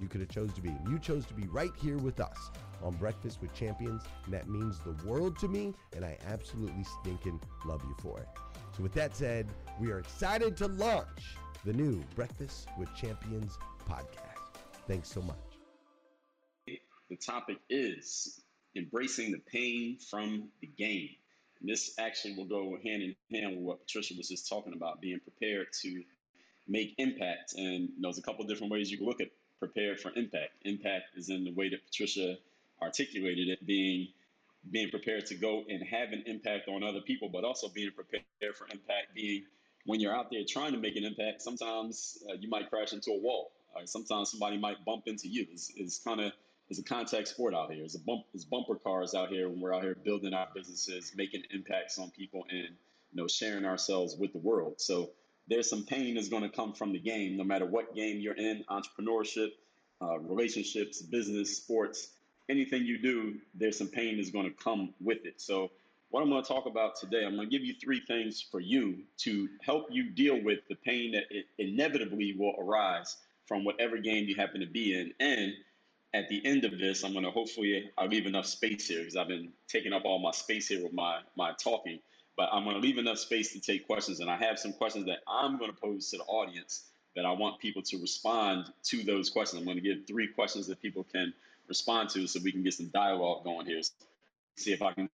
you could have chose to be. You chose to be right here with us on Breakfast with Champions, and that means the world to me, and I absolutely stinking love you for it. So with that said, we are excited to launch the new Breakfast with Champions podcast. Thanks so much. The topic is embracing the pain from the game. And this actually will go hand in hand with what Patricia was just talking about, being prepared to make impact. And you know, there's a couple different ways you can look at prepared for impact. Impact is in the way that Patricia articulated it, being being prepared to go and have an impact on other people, but also being prepared for impact. Being when you're out there trying to make an impact, sometimes uh, you might crash into a wall. Sometimes somebody might bump into you. It's, it's kind of it's a contact sport out here. It's a bump. It's bumper cars out here when we're out here building our businesses, making impacts on people, and you know sharing ourselves with the world. So there's some pain that's going to come from the game, no matter what game you're in entrepreneurship, uh, relationships, business, sports, anything you do, there's some pain that's going to come with it. So, what I'm going to talk about today, I'm going to give you three things for you to help you deal with the pain that inevitably will arise from whatever game you happen to be in. And at the end of this, I'm going to hopefully I'll leave enough space here because I've been taking up all my space here with my my talking but I'm going to leave enough space to take questions. And I have some questions that I'm going to pose to the audience that I want people to respond to those questions. I'm going to give three questions that people can respond to so we can get some dialogue going here. See if I can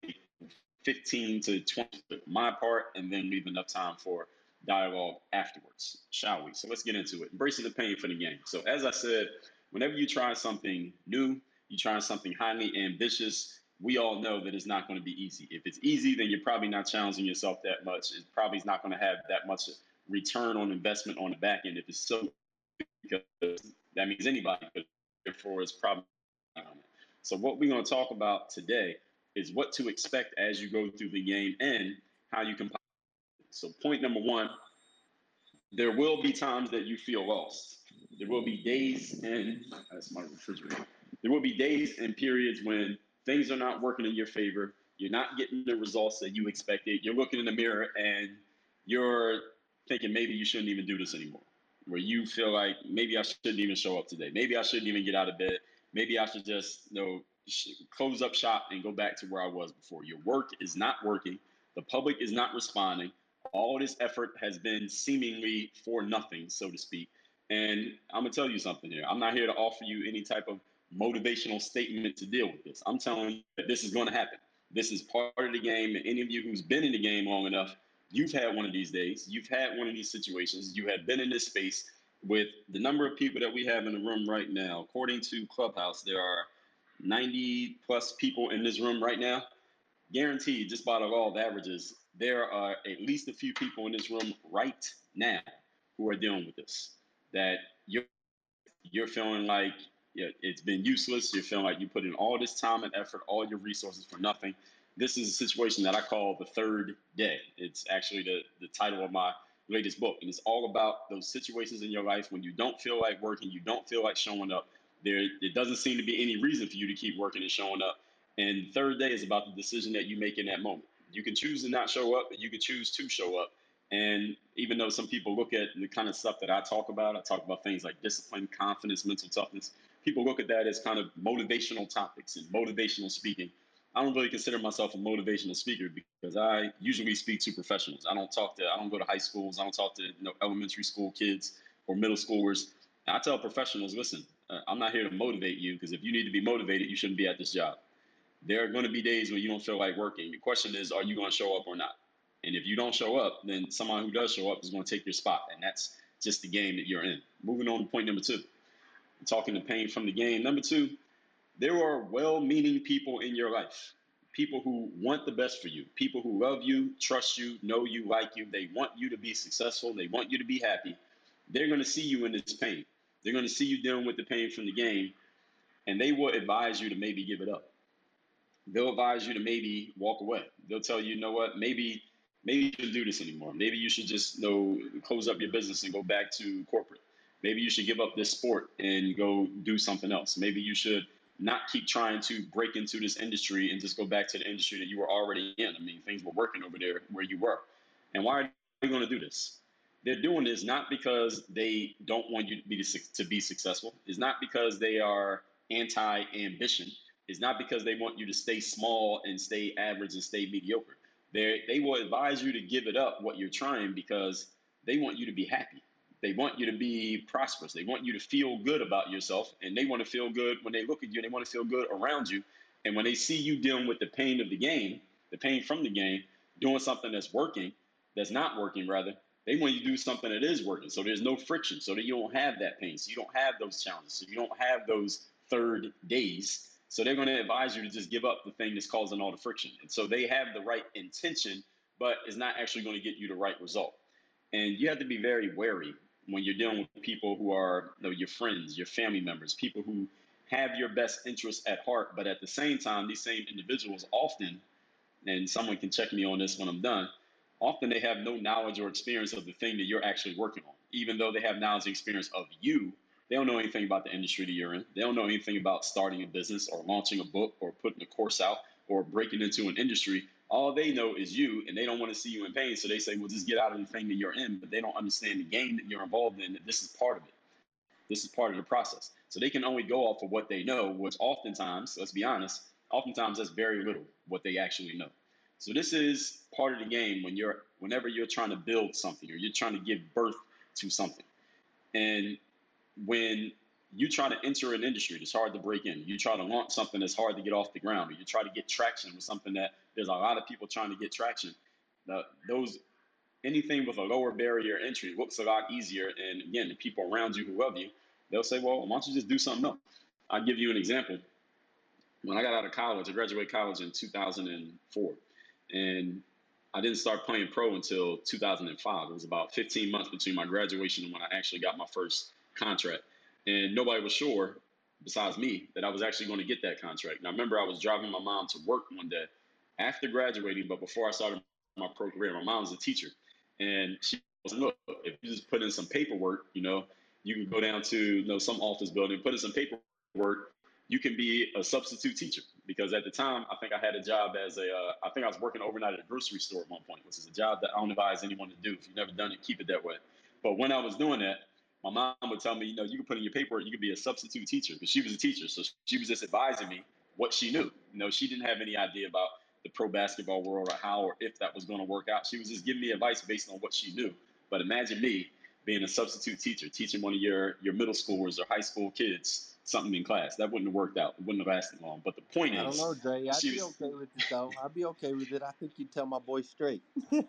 15 to 20 my part and then leave enough time for dialogue afterwards, shall we? So let's get into it. Embracing the pain for the game. So, as I said, whenever you try something new, you try something highly ambitious, we all know that it's not going to be easy. If it's easy, then you're probably not challenging yourself that much. It probably is not going to have that much return on investment on the back end. If it's so, because that means anybody could. Therefore, it's probably So, what we're going to talk about today is what to expect as you go through the game and how you can. So, point number one there will be times that you feel lost. There will be days and that's my refrigerator. There will be days and periods when things are not working in your favor. You're not getting the results that you expected. You're looking in the mirror and you're thinking maybe you shouldn't even do this anymore. Where you feel like maybe I shouldn't even show up today. Maybe I shouldn't even get out of bed. Maybe I should just you know close up shop and go back to where I was before. Your work is not working. The public is not responding. All this effort has been seemingly for nothing, so to speak. And I'm gonna tell you something here. I'm not here to offer you any type of motivational statement to deal with this. I'm telling you that this is going to happen. This is part of the game. And any of you who's been in the game long enough, you've had one of these days. You've had one of these situations. You have been in this space with the number of people that we have in the room right now. According to Clubhouse, there are 90 plus people in this room right now. Guaranteed, just by the law of averages, there are at least a few people in this room right now who are dealing with this. That you're you're feeling like it's been useless. You're feeling like you put in all this time and effort, all your resources for nothing. This is a situation that I call the third day. It's actually the, the title of my latest book. And it's all about those situations in your life when you don't feel like working, you don't feel like showing up. There, it doesn't seem to be any reason for you to keep working and showing up. And third day is about the decision that you make in that moment. You can choose to not show up, but you can choose to show up. And even though some people look at the kind of stuff that I talk about, I talk about things like discipline, confidence, mental toughness people look at that as kind of motivational topics and motivational speaking. I don't really consider myself a motivational speaker because I usually speak to professionals. I don't talk to, I don't go to high schools. I don't talk to you know, elementary school kids or middle schoolers. I tell professionals, listen, uh, I'm not here to motivate you because if you need to be motivated, you shouldn't be at this job. There are going to be days when you don't feel like working. The question is, are you going to show up or not? And if you don't show up, then someone who does show up is going to take your spot. And that's just the game that you're in. Moving on to point number two talking to pain from the game. Number two, there are well meaning people in your life, people who want the best for you, people who love you, trust you, know you, like you. They want you to be successful, they want you to be happy. They're going to see you in this pain. They're going to see you dealing with the pain from the game, and they will advise you to maybe give it up. They'll advise you to maybe walk away. They'll tell you, you know what, maybe maybe you shouldn't do this anymore. Maybe you should just you know close up your business and go back to corporate. Maybe you should give up this sport and go do something else. Maybe you should not keep trying to break into this industry and just go back to the industry that you were already in. I mean, things were working over there where you were. And why are they going to do this? They're doing this not because they don't want you to be, to be successful. It's not because they are anti-ambition. It's not because they want you to stay small and stay average and stay mediocre. They they will advise you to give it up what you're trying because they want you to be happy. They want you to be prosperous. They want you to feel good about yourself, and they want to feel good when they look at you. and They want to feel good around you, and when they see you dealing with the pain of the game, the pain from the game, doing something that's working, that's not working rather, they want you to do something that is working. So there's no friction, so that you don't have that pain, so you don't have those challenges, so you don't have those third days. So they're going to advise you to just give up the thing that's causing all the friction. And so they have the right intention, but it's not actually going to get you the right result. And you have to be very wary when you're dealing with people who are you know, your friends, your family members, people who have your best interests at heart, but at the same time, these same individuals often, and someone can check me on this when I'm done, often they have no knowledge or experience of the thing that you're actually working on. Even though they have knowledge and experience of you, they don't know anything about the industry that you're in. They don't know anything about starting a business or launching a book or putting a course out or breaking into an industry all they know is you and they don't want to see you in pain so they say well just get out of the thing that you're in but they don't understand the game that you're involved in that this is part of it. This is part of the process. So they can only go off of what they know which oftentimes let's be honest oftentimes that's very little what they actually know. So this is part of the game when you're whenever you're trying to build something or you're trying to give birth to something. And when you try to enter an industry that's hard to break in, you try to launch something that's hard to get off the ground, or you try to get traction with something that there's a lot of people trying to get traction. Now, those anything with a lower barrier entry looks a lot easier. And again, the people around you who love you, they'll say, well, why don't you just do something else? I'll give you an example. When I got out of college, I graduated college in 2004. And I didn't start playing pro until 2005. It was about 15 months between my graduation and when I actually got my first contract. And nobody was sure, besides me, that I was actually going to get that contract. Now, I remember I was driving my mom to work one day after graduating, but before I started my pro career, my mom was a teacher. And she was like, look, if you just put in some paperwork, you know, you can go down to you know some office building, put in some paperwork, you can be a substitute teacher. Because at the time, I think I had a job as a, uh, I think I was working overnight at a grocery store at one point, which is a job that I don't advise anyone to do. If you've never done it, keep it that way. But when I was doing that, my mom would tell me, you know, you can put in your paperwork, you could be a substitute teacher because she was a teacher. So she was just advising me what she knew. You know, she didn't have any idea about the pro basketball world or how or if that was going to work out. She was just giving me advice based on what she knew. But imagine me being a substitute teacher, teaching one of your, your middle schoolers or high school kids something in class. That wouldn't have worked out. It wouldn't have lasted long. But the point I is, I don't know, Dre. I'd be was, okay with it though. I'd be okay with it. I think you'd tell my boy straight. yeah,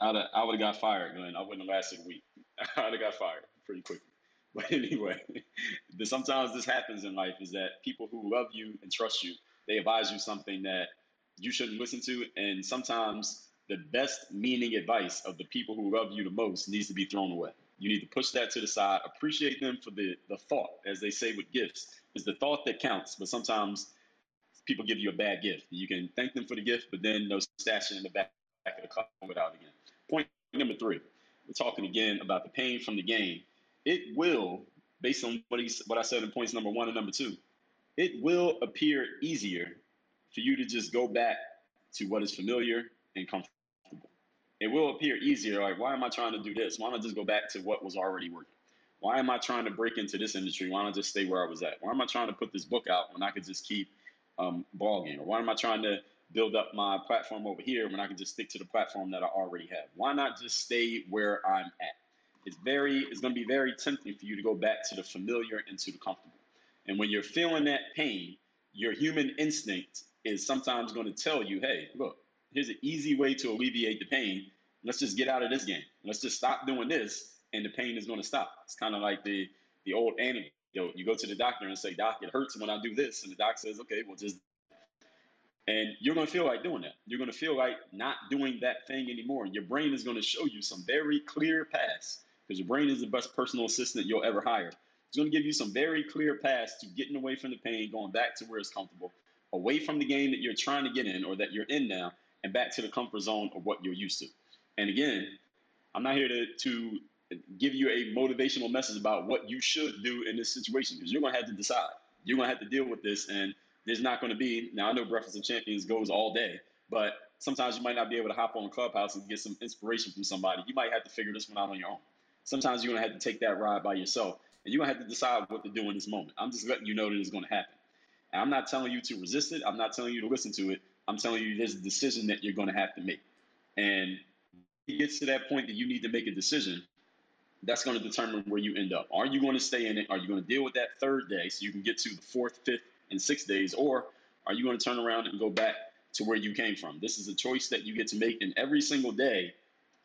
I'd have, I would have got fired, Glenn. I wouldn't have lasted a week. I'd have got fired pretty quickly. But anyway, sometimes this happens in life is that people who love you and trust you, they advise you something that you shouldn't listen to. And sometimes the best meaning advice of the people who love you the most needs to be thrown away. You need to push that to the side, appreciate them for the, the thought, as they say with gifts. is the thought that counts, but sometimes people give you a bad gift. You can thank them for the gift, but then they'll stash it in the back, back of the car without again. Point number three, we're talking again about the pain from the game. It will, based on what, he, what I said in points number one and number two, it will appear easier for you to just go back to what is familiar and comfortable. It will appear easier. Like, why am I trying to do this? Why don't I just go back to what was already working? Why am I trying to break into this industry? Why don't I just stay where I was at? Why am I trying to put this book out when I could just keep um, blogging? Or why am I trying to build up my platform over here when I can just stick to the platform that I already have? Why not just stay where I'm at? It's very, it's going to be very tempting for you to go back to the familiar and to the comfortable. And when you're feeling that pain, your human instinct is sometimes going to tell you, hey, look, here's an easy way to alleviate the pain. Let's just get out of this game. Let's just stop doing this, and the pain is going to stop. It's kind of like the the old anecdote. You go to the doctor and say, Doc, it hurts when I do this. And the doc says, okay, well, just. And you're going to feel like doing that. You're going to feel like not doing that thing anymore. And your brain is going to show you some very clear paths because your brain is the best personal assistant you'll ever hire. It's going to give you some very clear paths to getting away from the pain, going back to where it's comfortable, away from the game that you're trying to get in or that you're in now, and back to the comfort zone of what you're used to. And again, I'm not here to, to give you a motivational message about what you should do in this situation because you're going to have to decide. You're going to have to deal with this, and there's not going to be. Now, I know Breakfast of Champions goes all day, but sometimes you might not be able to hop on Clubhouse and get some inspiration from somebody. You might have to figure this one out on your own. Sometimes you're to have to take that ride by yourself, and you're to have to decide what to do in this moment. I'm just letting you know that it's to happen. And I'm not telling you to resist it. I'm not telling you to listen to it. I'm telling you there's a decision that you're to have to make. And it gets to that point that you need to make a decision, that's going to determine where you end up. Are you going to stay in it? Are you going to deal with that third day so you can get to the fourth, fifth, and sixth days? Or are you going to turn around and go back to where you came from? This is a choice that you get to make. And every single day,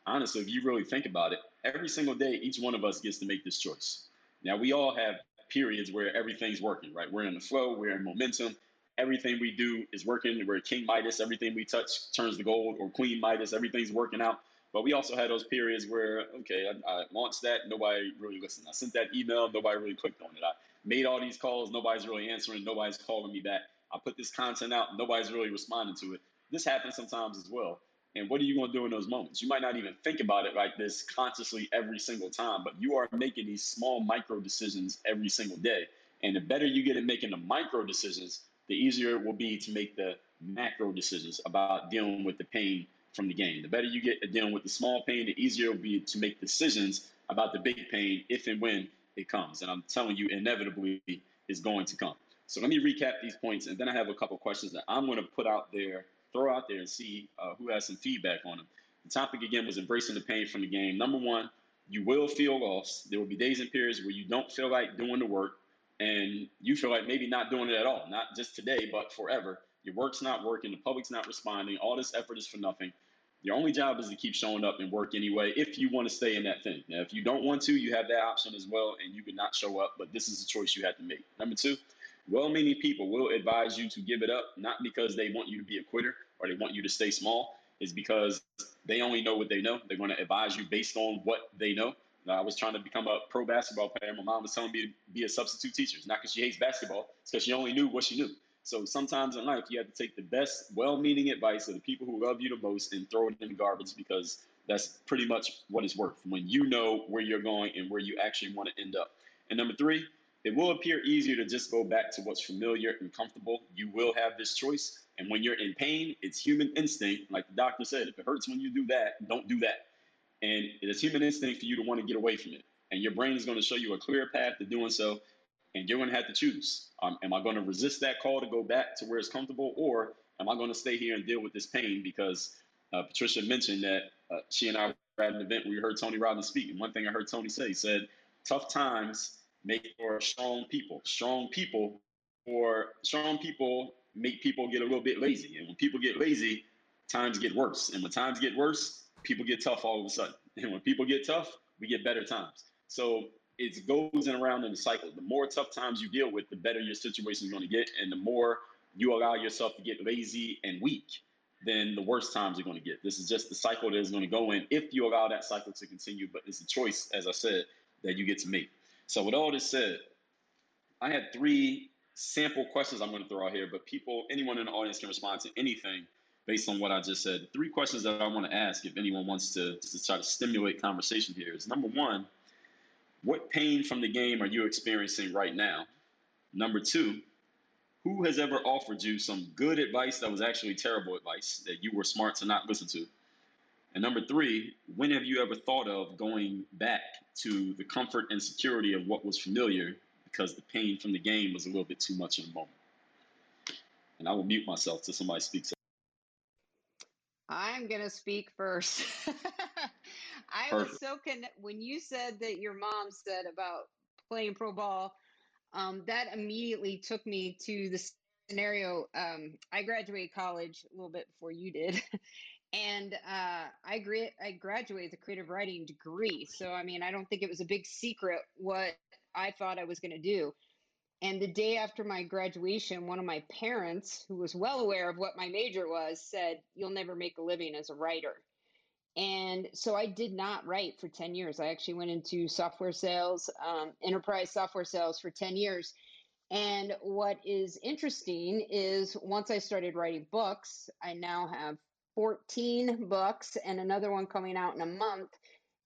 honestly, if you really think about it, every single day, each one of us gets to make this choice. Now, we all have periods where everything's working, right? We're in the flow, we're in momentum. Everything we do is working. We're King Midas. Everything we touch turns to gold, or Queen Midas. Everything's working out. But we also had those periods where, okay, I, I, launched that, nobody really listened. I sent that email, nobody really clicked on it. I made all these calls, nobody's really answering, nobody's calling me back. I put this content out, nobody's really responding to it. This happens sometimes as well. And what are you going to do in those moments? You might not even think about it like this consciously every single time, but you are making these small micro decisions every single day. And the better you get at making the micro decisions, the easier it will be to make the macro decisions about dealing with the pain from the game. The better you get at dealing with the small pain, the easier it will be to make decisions about the big pain if and when it comes. And I'm telling you, inevitably, is going to come. So let me recap these points, and then I have a couple questions that I'm going to put out there, throw out there, and see uh, who has some feedback on them. The topic again was embracing the pain from the game. Number one, You will feel lost. There will be days and periods where you don't feel like doing the work and you feel like maybe not doing it at all, not just today, but forever. Your work's not working, the public's not responding, all this effort is for nothing. Your only job is to keep showing up and work anyway if you want to stay in that thing. Now, if you don't want to, you have that option as well, and you could not show up, but this is a choice you have to make. Number two, well meaning people will advise you to give it up, not because they want you to be a quitter or they want you to stay small, is because they only know what they know. They're going to advise you based on what they know. I was trying to become a pro basketball player. My mom was telling me to be a substitute teacher. It's not because she hates basketball, it's because she only knew what she knew. So sometimes in life, you have to take the best, well meaning advice of the people who love you the most and throw it in the garbage because that's pretty much what it's worth when you know where you're going and where you actually want to end up. And number three, it will appear easier to just go back to what's familiar and comfortable. You will have this choice. And when you're in pain, it's human instinct. Like the doctor said, if it hurts when you do that, don't do that. And it is human instinct for you to want to get away from it. And your brain is going to show you a clear path to doing so and you're going to have to choose. Um, am I going to resist that call to go back to where it's comfortable, or am I going to stay here and deal with this pain? Because uh, Patricia mentioned that uh, she and I were at an event where we heard Tony Robbins speak, and one thing I heard Tony say, he said, "Tough times make for strong people. Strong people, or strong people make people get a little bit lazy, and when people get lazy, times get worse. And when times get worse, people get tough all of a sudden. And when people get tough, we get better times. So it goes in around in a cycle. The more tough times you deal with, the better your situation is going to get, and the more you allow yourself to get lazy and weak, then the worst times you're going to get. This is just the cycle that is going to go in if you allow that cycle to continue. But it's a choice, as I said, that you get to make. So with all this said, I had three sample questions I'm going to throw out here, but people, anyone in the audience can respond to anything based on what I just said. Three questions that I want to ask if anyone wants to, to try to stimulate conversation here is number one what pain from the game are you experiencing right now? Number two, who has ever offered you some good advice that was actually terrible advice that you were smart to not listen to? And number three, when have you ever thought of going back to the comfort and security of what was familiar because the pain from the game was a little bit too much in the moment? And I will mute myself till somebody speaks. I'm going to speak first. I Perfect. was so con- when you said that your mom said about playing pro ball, um, that immediately took me to the scenario. Um, I graduated college a little bit before you did, and uh, I gra- I graduated with a creative writing degree. So I mean, I don't think it was a big secret what I thought I was going to do. And the day after my graduation, one of my parents, who was well aware of what my major was, said, You'll never make a living as a writer. And so I did not write for 10 years. I actually went into software sales, um, enterprise software sales for 10 years. And what is interesting is once I started writing books, I now have 14 books and another one coming out in a month.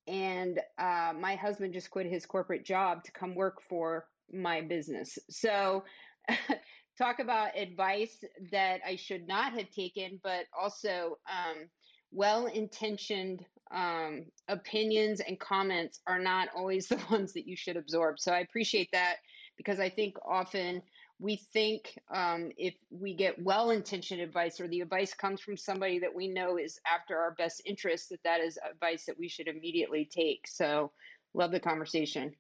And uh, my husband just quit his corporate job to come work for my business. So, talk about advice that I should not have taken, but also um, well intentioned um, opinions and comments are not always the ones that you should absorb. So, I appreciate that because I think often we think um, if we get well intentioned advice or the advice comes from somebody that we know is after our best interest, that that is advice that we should immediately take. So, love the conversation.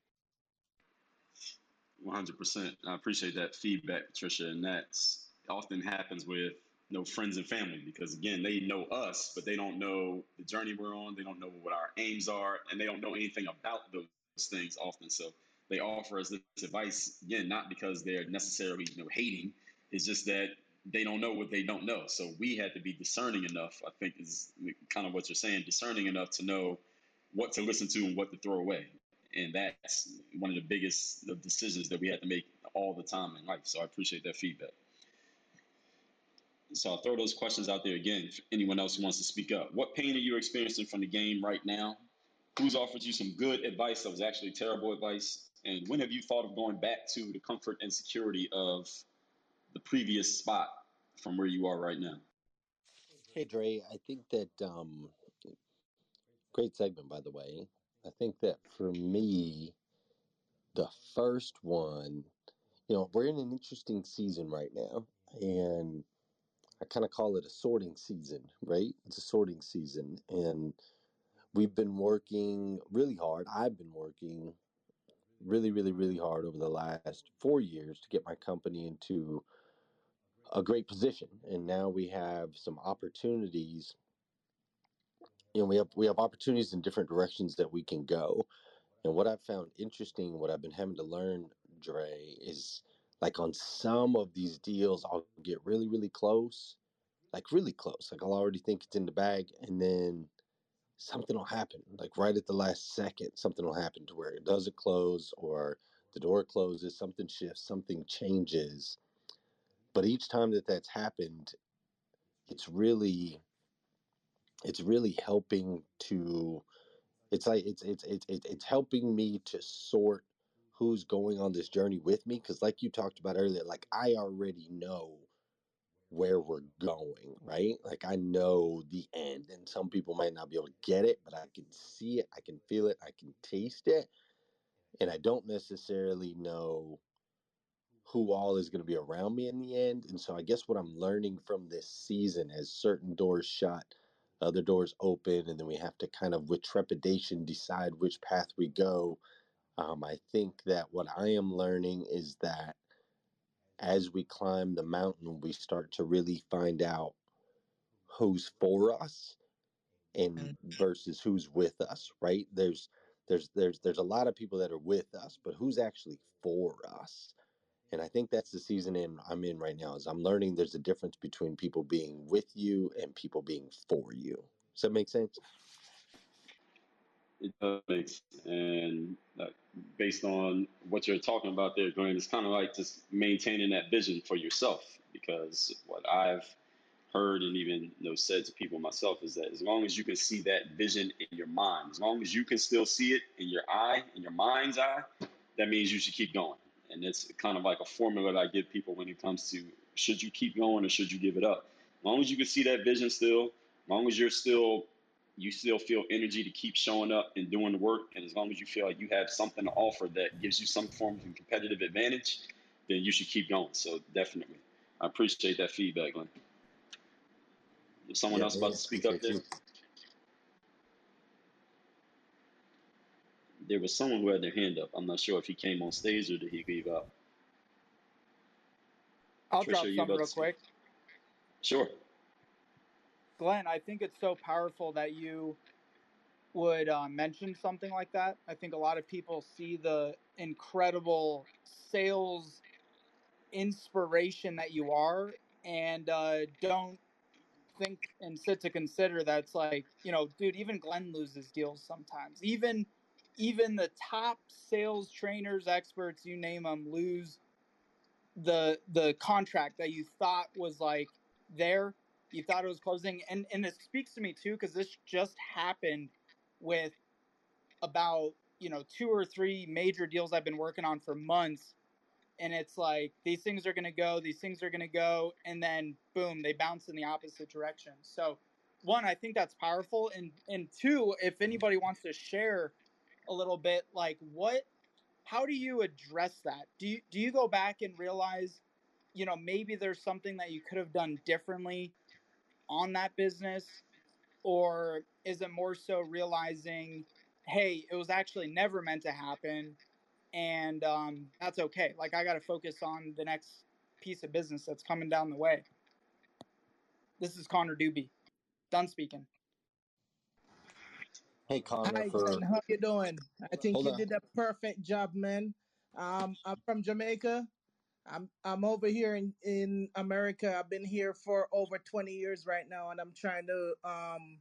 100%. I appreciate that feedback, Patricia. And that often happens with you know, friends and family because, again, they know us, but they don't know the journey we're on. They don't know what our aims are, and they don't know anything about those things often. So they offer us this advice, again, not because they're necessarily you know, hating, it's just that they don't know what they don't know. So we had to be discerning enough, I think, is kind of what you're saying, discerning enough to know what to listen to and what to throw away and that's one of the biggest decisions that we have to make all the time in life. So I appreciate that feedback. So I'll throw those questions out there again. For anyone else who wants to speak up, what pain are you experiencing from the game right now? Who's offered you some good advice that was actually terrible advice? And when have you thought of going back to the comfort and security of the previous spot from where you are right now? Hey, Dre, I think that um, great segment, by the way. I think that for me, the first one, you know, we're in an interesting season right now, and I kind of call it a sorting season, right? It's a sorting season, and we've been working really hard. I've been working really, really, really hard over the last four years to get my company into a great position. And now we have some opportunities. You know, we have we have opportunities in different directions that we can go. And what I've found interesting, what I've been having to learn, Dre, is like on some of these deals, I'll get really, really close, like really close. Like I'll already think it's in the bag, and then something will happen like right at the last second something will happen to where it doesn't close or the door closes something shifts something changes. But each time that that's happened it's really it's really helping to it's like it's it's it's it's helping me to sort who's going on this journey with me because like you talked about earlier like i already know where we're going, right? Like I know the end, and some people might not be able to get it, but I can see it, I can feel it, I can taste it, and I don't necessarily know who all is going to be around me in the end. And so I guess what I'm learning from this season as certain doors shut, other doors open, and then we have to kind of with trepidation decide which path we go. Um, I think that what I am learning is that as we climb the mountain, we start to really find out who's for us and mm. versus who's with us, right? There's there's there's there's a lot of people that are with us, but who's actually for us? And I think that's the season in I'm in right now is I'm learning there's a difference between people being with you and people being for you. Does that make sense? And uh, based on what you're talking about there, Glenn, it's kind of like just maintaining that vision for yourself. Because what I've heard and even you know said to people myself is that as long as you can see that vision in your mind, as long as you can still see it in your eye, in your mind's eye, that means you should keep going. And it's kind of like a formula that I give people when it comes to should you keep going or should you give it up. As long as you can see that vision still, as long as you're still you still feel energy to keep showing up and doing the work. And as long as you feel like you have something to offer that gives you some form of competitive advantage, then you should keep going. So definitely, I appreciate that feedback, Glenn. Is someone yeah, else about to speak up there? There was someone who had their hand up. I'm not sure if he came on stage or did he leave out. I'll Trisha, drop something real quick. Sure. Glenn, I think it's so powerful that you would uh, mention something like that. I think a lot of people see the incredible sales inspiration that you are and uh, don't think and sit to consider that's like, you know, dude, even Glenn loses deals sometimes. Even even the top sales trainers, experts, you name them, lose the the contract that you thought was like there you thought it was closing, and and it speaks to me too because this just happened with about you know two or three major deals I've been working on for months, and it's like these things are going to go, these things are going to go, and then boom, they bounce in the opposite direction. So one, I think that's powerful, and and two, if anybody wants to share a little bit, like what, how do you address that? Do you do you go back and realize, you know, maybe there's something that you could have done differently on that business? Or is it more so realizing, hey, it was actually never meant to happen and um, that's okay? Like, I got to focus on the next piece of business that's coming down the way. This is Connor Doobie. Done speaking. Hey Connor, Hi, for... Glenn. How you doing? I think Hold you on. did a perfect job, man. Um, I'm from Jamaica. I'm I'm over here in in America. I've been here for over 20 years right now, and I'm trying to um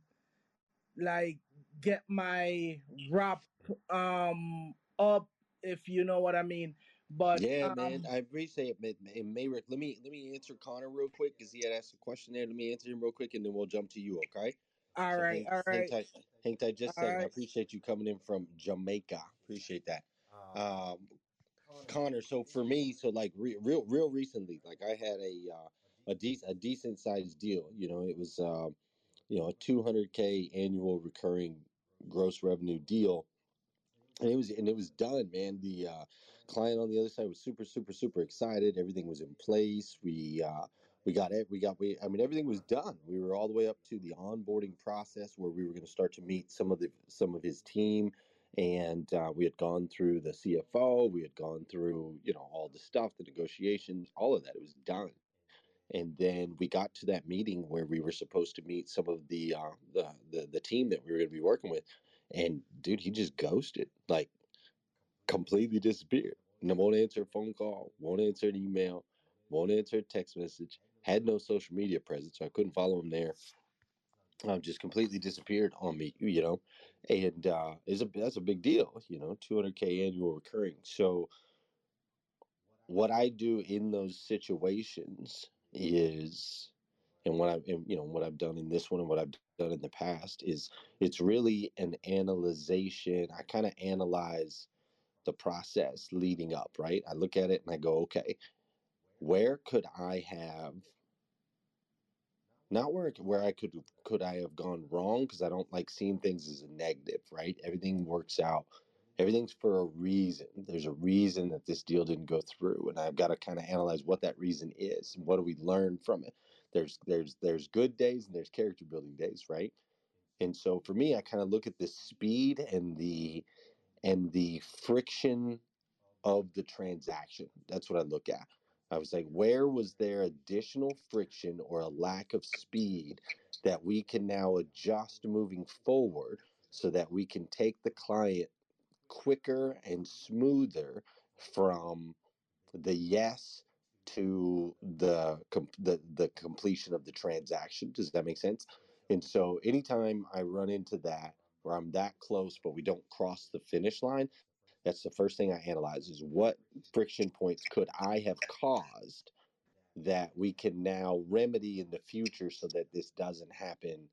like get my rap um up, if you know what I mean. But yeah, um, man, I appreciate it. Mayrick, let me let me answer Connor real quick because he had asked a question there. Let me answer him real quick, and then we'll jump to you. Okay? All so right, hang, all right. Hang tight, hang tight just a second. Right. I appreciate you coming in from Jamaica. Appreciate that. Um, Connor, so for me, so like re- real, real recently, like I had a uh, a decent a decent sized deal. You know, it was uh, you know a 200k annual recurring gross revenue deal, and it was and it was done, man. The uh, client on the other side was super, super, super excited. Everything was in place. We uh, we got it. We got we. I mean, everything was done. We were all the way up to the onboarding process where we were going to start to meet some of the some of his team, and uh, we had gone through the CFO. We had gone through you know all the stuff, the negotiations, all of that. It was done. And then we got to that meeting where we were supposed to meet some of the uh, the, the the team that we were going to be working with, and dude, he just ghosted, like completely disappeared. And won't answer a phone call, won't answer an email, won't answer a text message had no social media presence, so I couldn't follow him there. Um, just completely disappeared on me, you know, and uh, is a that's a big deal, you know, 200k annual recurring. So, what I do in those situations is, and what I've you know what I've done in this one and what I've done in the past is it's really an analyzation. I kind of analyze the process leading up, right? I look at it and I go, okay, where could I have not where where I could could I have gone wrong because I don't like seeing things as a negative, right? Everything works out. Everything's for a reason. There's a reason that this deal didn't go through, and I've got to kind of analyze what that reason is and what do we learn from it. There's there's there's good days and there's character building days, right? And so for me, I kind of look at the speed and the and the friction of the transaction. That's what I look at. I was like, where was there additional friction or a lack of speed that we can now adjust moving forward so that we can take the client quicker and smoother from the yes to the the the completion of the transaction. Does that make sense? And so anytime I run into that where I'm that close but we don't cross the finish line, that's the first thing I analyze is what friction points could I have caused that we can now remedy in the future so that this doesn't happen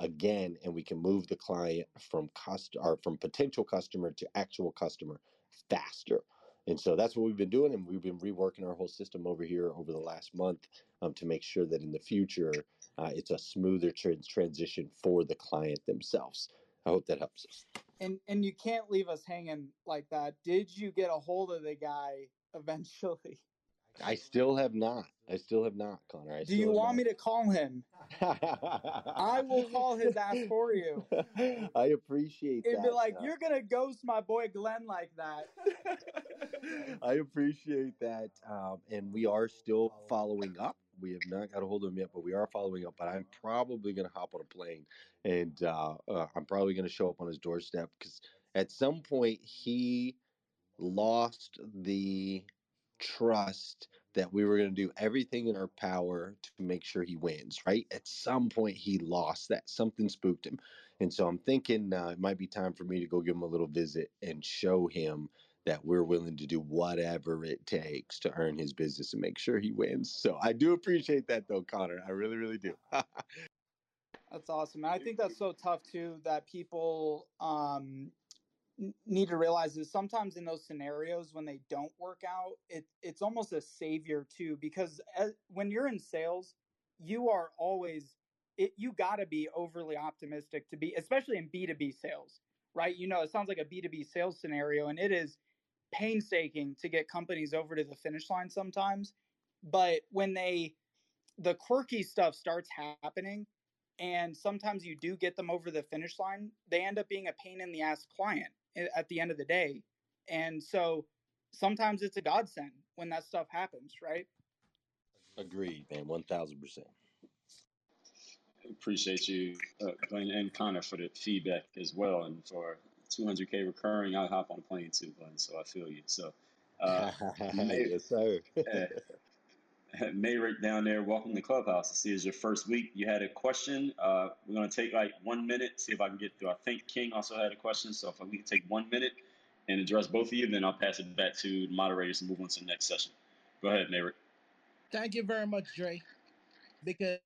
again and we can move the client from cost or from potential customer to actual customer faster. And so that's what we've been doing, and we've been reworking our whole system over here over the last month um, to make sure that in the future uh, it's a smoother trans- transition for the client themselves. I hope that helps and and you can't leave us hanging like that. Did you get a hold of the guy eventually? I still have not. I still have not, Connor. I Do you want not. me to call him? I will call his ass for you. I appreciate It'd that. be like, uh, you're gonna ghost my boy Glenn like that. I appreciate that, um, and we are still following up. We have not got a hold of him yet, but we are following up. But I'm probably going to hop on a plane and uh, uh, I'm probably going to show up on his doorstep because at some point he lost the trust that we were going to do everything in our power to make sure he wins, right? At some point, he lost that. Something spooked him. And so I'm thinking uh, it might be time for me to go give him a little visit and show him that we're willing to do whatever it takes to earn his business and make sure he wins. So I do appreciate that, though, Connor. I really, really do. that's awesome. And I think that's so tough, too, that people um, need to realize is sometimes in those scenarios when they don't work out, it, it's almost a savior, too, because as, when you're in sales, you are always it, you got to be overly optimistic to be especially in b2b sales right you know it sounds like a b2b sales scenario and it is painstaking to get companies over to the finish line sometimes. But when they, the quirky stuff starts happening, and sometimes you do get them over the finish line, they end up being a pain in the ass client at the end of the day. And so sometimes it's a godsend when that stuff happens, right? Agreed, man, 1000%. Appreciate you, uh, Glenn and Connor, for the feedback as well, and for 200k recurring, I'll hop on a plane too, Glenn. So I feel you. So, uh, May, yes, sir. Mayrick down there, welcome to Clubhouse. I see it's your first week. You had a question. Uh, we're going to take like one minute, see if I can get through. I think King also had a question. So if we can take one minute and address both of you, then I'll pass it back to the moderators and move on to the next session. Go ahead, Mayrick. Thank you very much, Dre. Because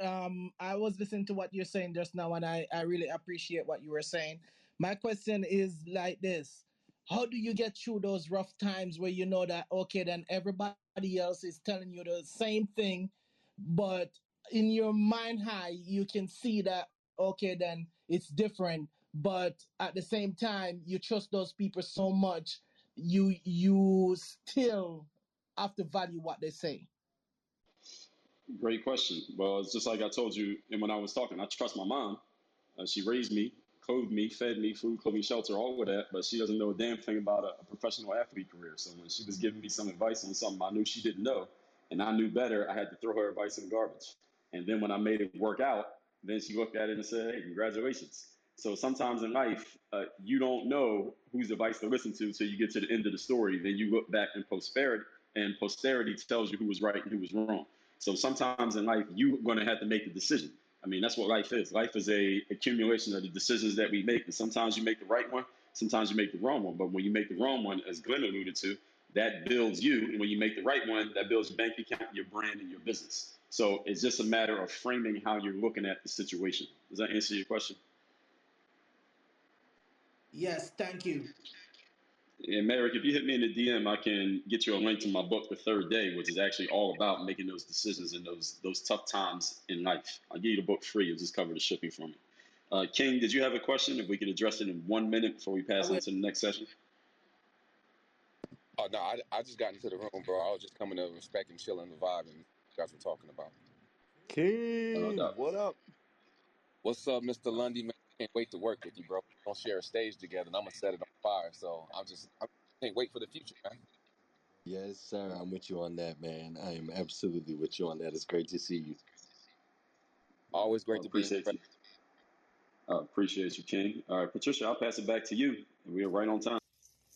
um, I was listening to what you're saying just now, and I, I really appreciate what you were saying. My question is like this How do you get through those rough times where you know that, okay, then everybody else is telling you the same thing, but in your mind high, you can see that, okay, then it's different. But at the same time, you trust those people so much, you you still have to value what they say. Great question. Well, it's just like I told you and when I was talking. I trust my mom. Uh, she raised me, clothed me, fed me, food, clothing, shelter, all of that. But she doesn't know a damn thing about a, a professional athlete career. So when she was giving me some advice on something I knew she didn't know, and I knew better, I had to throw her advice in the garbage. And then when I made it work out, then she looked at it and said, "Hey, congratulations." So sometimes in life, uh, you don't know whose advice to listen to until you get to the end of the story. Then you look back in posterity, and posterity tells you who was right and who was wrong. So sometimes in life, you're going to have to make the decision. I mean, that's what life is. Life is a accumulation of the decisions that we make, and sometimes you make the right one, sometimes you make the wrong one. But when you make the wrong one, as Glenn alluded to, that builds you, and when you make the right one, that builds your bank account, your brand, and your business. So it's just a matter of framing how you're looking at the situation. Does that answer your question? Yes, thank you. And Merrick, if you hit me in the DM, I can get you a link to my book, The Third Day, which is actually all about making those decisions in those those tough times in life. I'll give you the book free. You'll just cover the shipping for me. Uh, King, did you have a question? If we could address it in one minute before we pass into the next session. Oh no, I, I just got into the room, bro. I was just coming to respect and chilling the vibe and you guys were talking about. King, what up? What's up, Mr. Lundy? Man, can't wait to work with you, bro. we don't share a stage together, and I'm gonna set it on fire. So I'm just, I can't wait for the future, man. Yes, sir. I'm with you on that, man. I am absolutely with you on that. It's great to see you. Always great to appreciate be. You. Uh, appreciate you, King. All right, Patricia, I'll pass it back to you. We are right on time.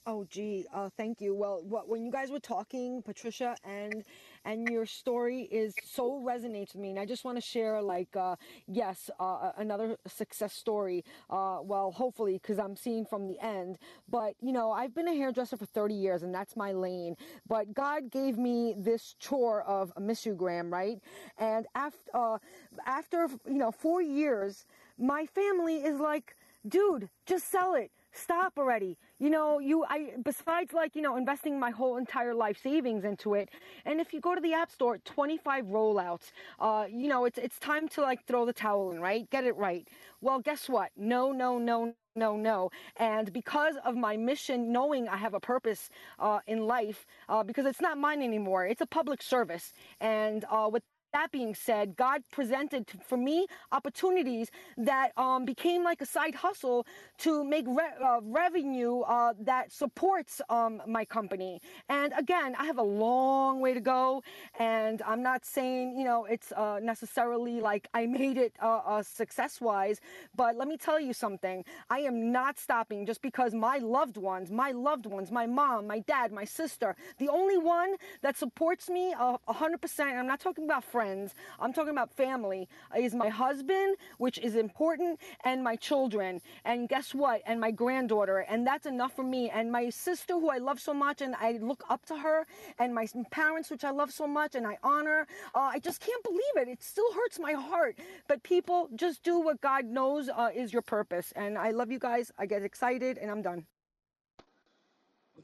Oh, gee, uh, thank you. Well, what, when you guys were talking, Patricia, and and your story is so resonates with me, and I just want to share, like, uh, yes, uh, another success story. Uh, well, hopefully, because I'm seeing from the end. But you know, I've been a hairdresser for 30 years, and that's my lane. But God gave me this chore of a missugram, right? And after uh, after you know four years, my family is like, dude, just sell it stop already. You know, you, I, besides like, you know, investing my whole entire life savings into it. And if you go to the app store, 25 rollouts, uh, you know, it's, it's time to like throw the towel in, right? Get it right. Well, guess what? No, no, no, no, no. And because of my mission, knowing I have a purpose uh, in life, uh, because it's not mine anymore, it's a public service. And uh, with that being said, God presented for me opportunities that um, became like a side hustle to make re uh, revenue uh, that supports um, my company. And again, I have a long way to go, and I'm not saying you know it's uh, necessarily like I made it uh, uh, success-wise, but let me tell you something. I am not stopping just because my loved ones, my loved ones, my mom, my dad, my sister, the only one that supports me uh, a 100%. I'm not talking about friends friends, I'm talking about family, is my husband, which is important, and my children. And guess what? And my granddaughter. And that's enough for me. And my sister, who I love so much, and I look up to her, and my parents, which I love so much, and I honor. Uh, I just can't believe it. It still hurts my heart. But people, just do what God knows uh, is your purpose. And I love you guys. I get excited, and I'm done.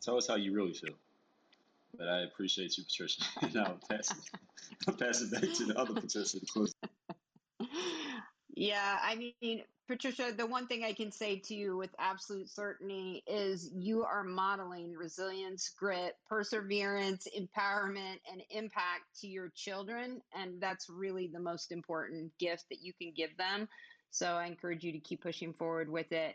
tell us how you really feel. But I appreciate you, Patricia. and I'll pass it, I'll pass it back to the other Patricia to close. Yeah, I mean, Patricia, the one thing I can say to you with absolute certainty is you are modeling resilience, grit, perseverance, empowerment, and impact to your children. And that's really the most important gift that you can give them. So I encourage you to keep pushing forward with it.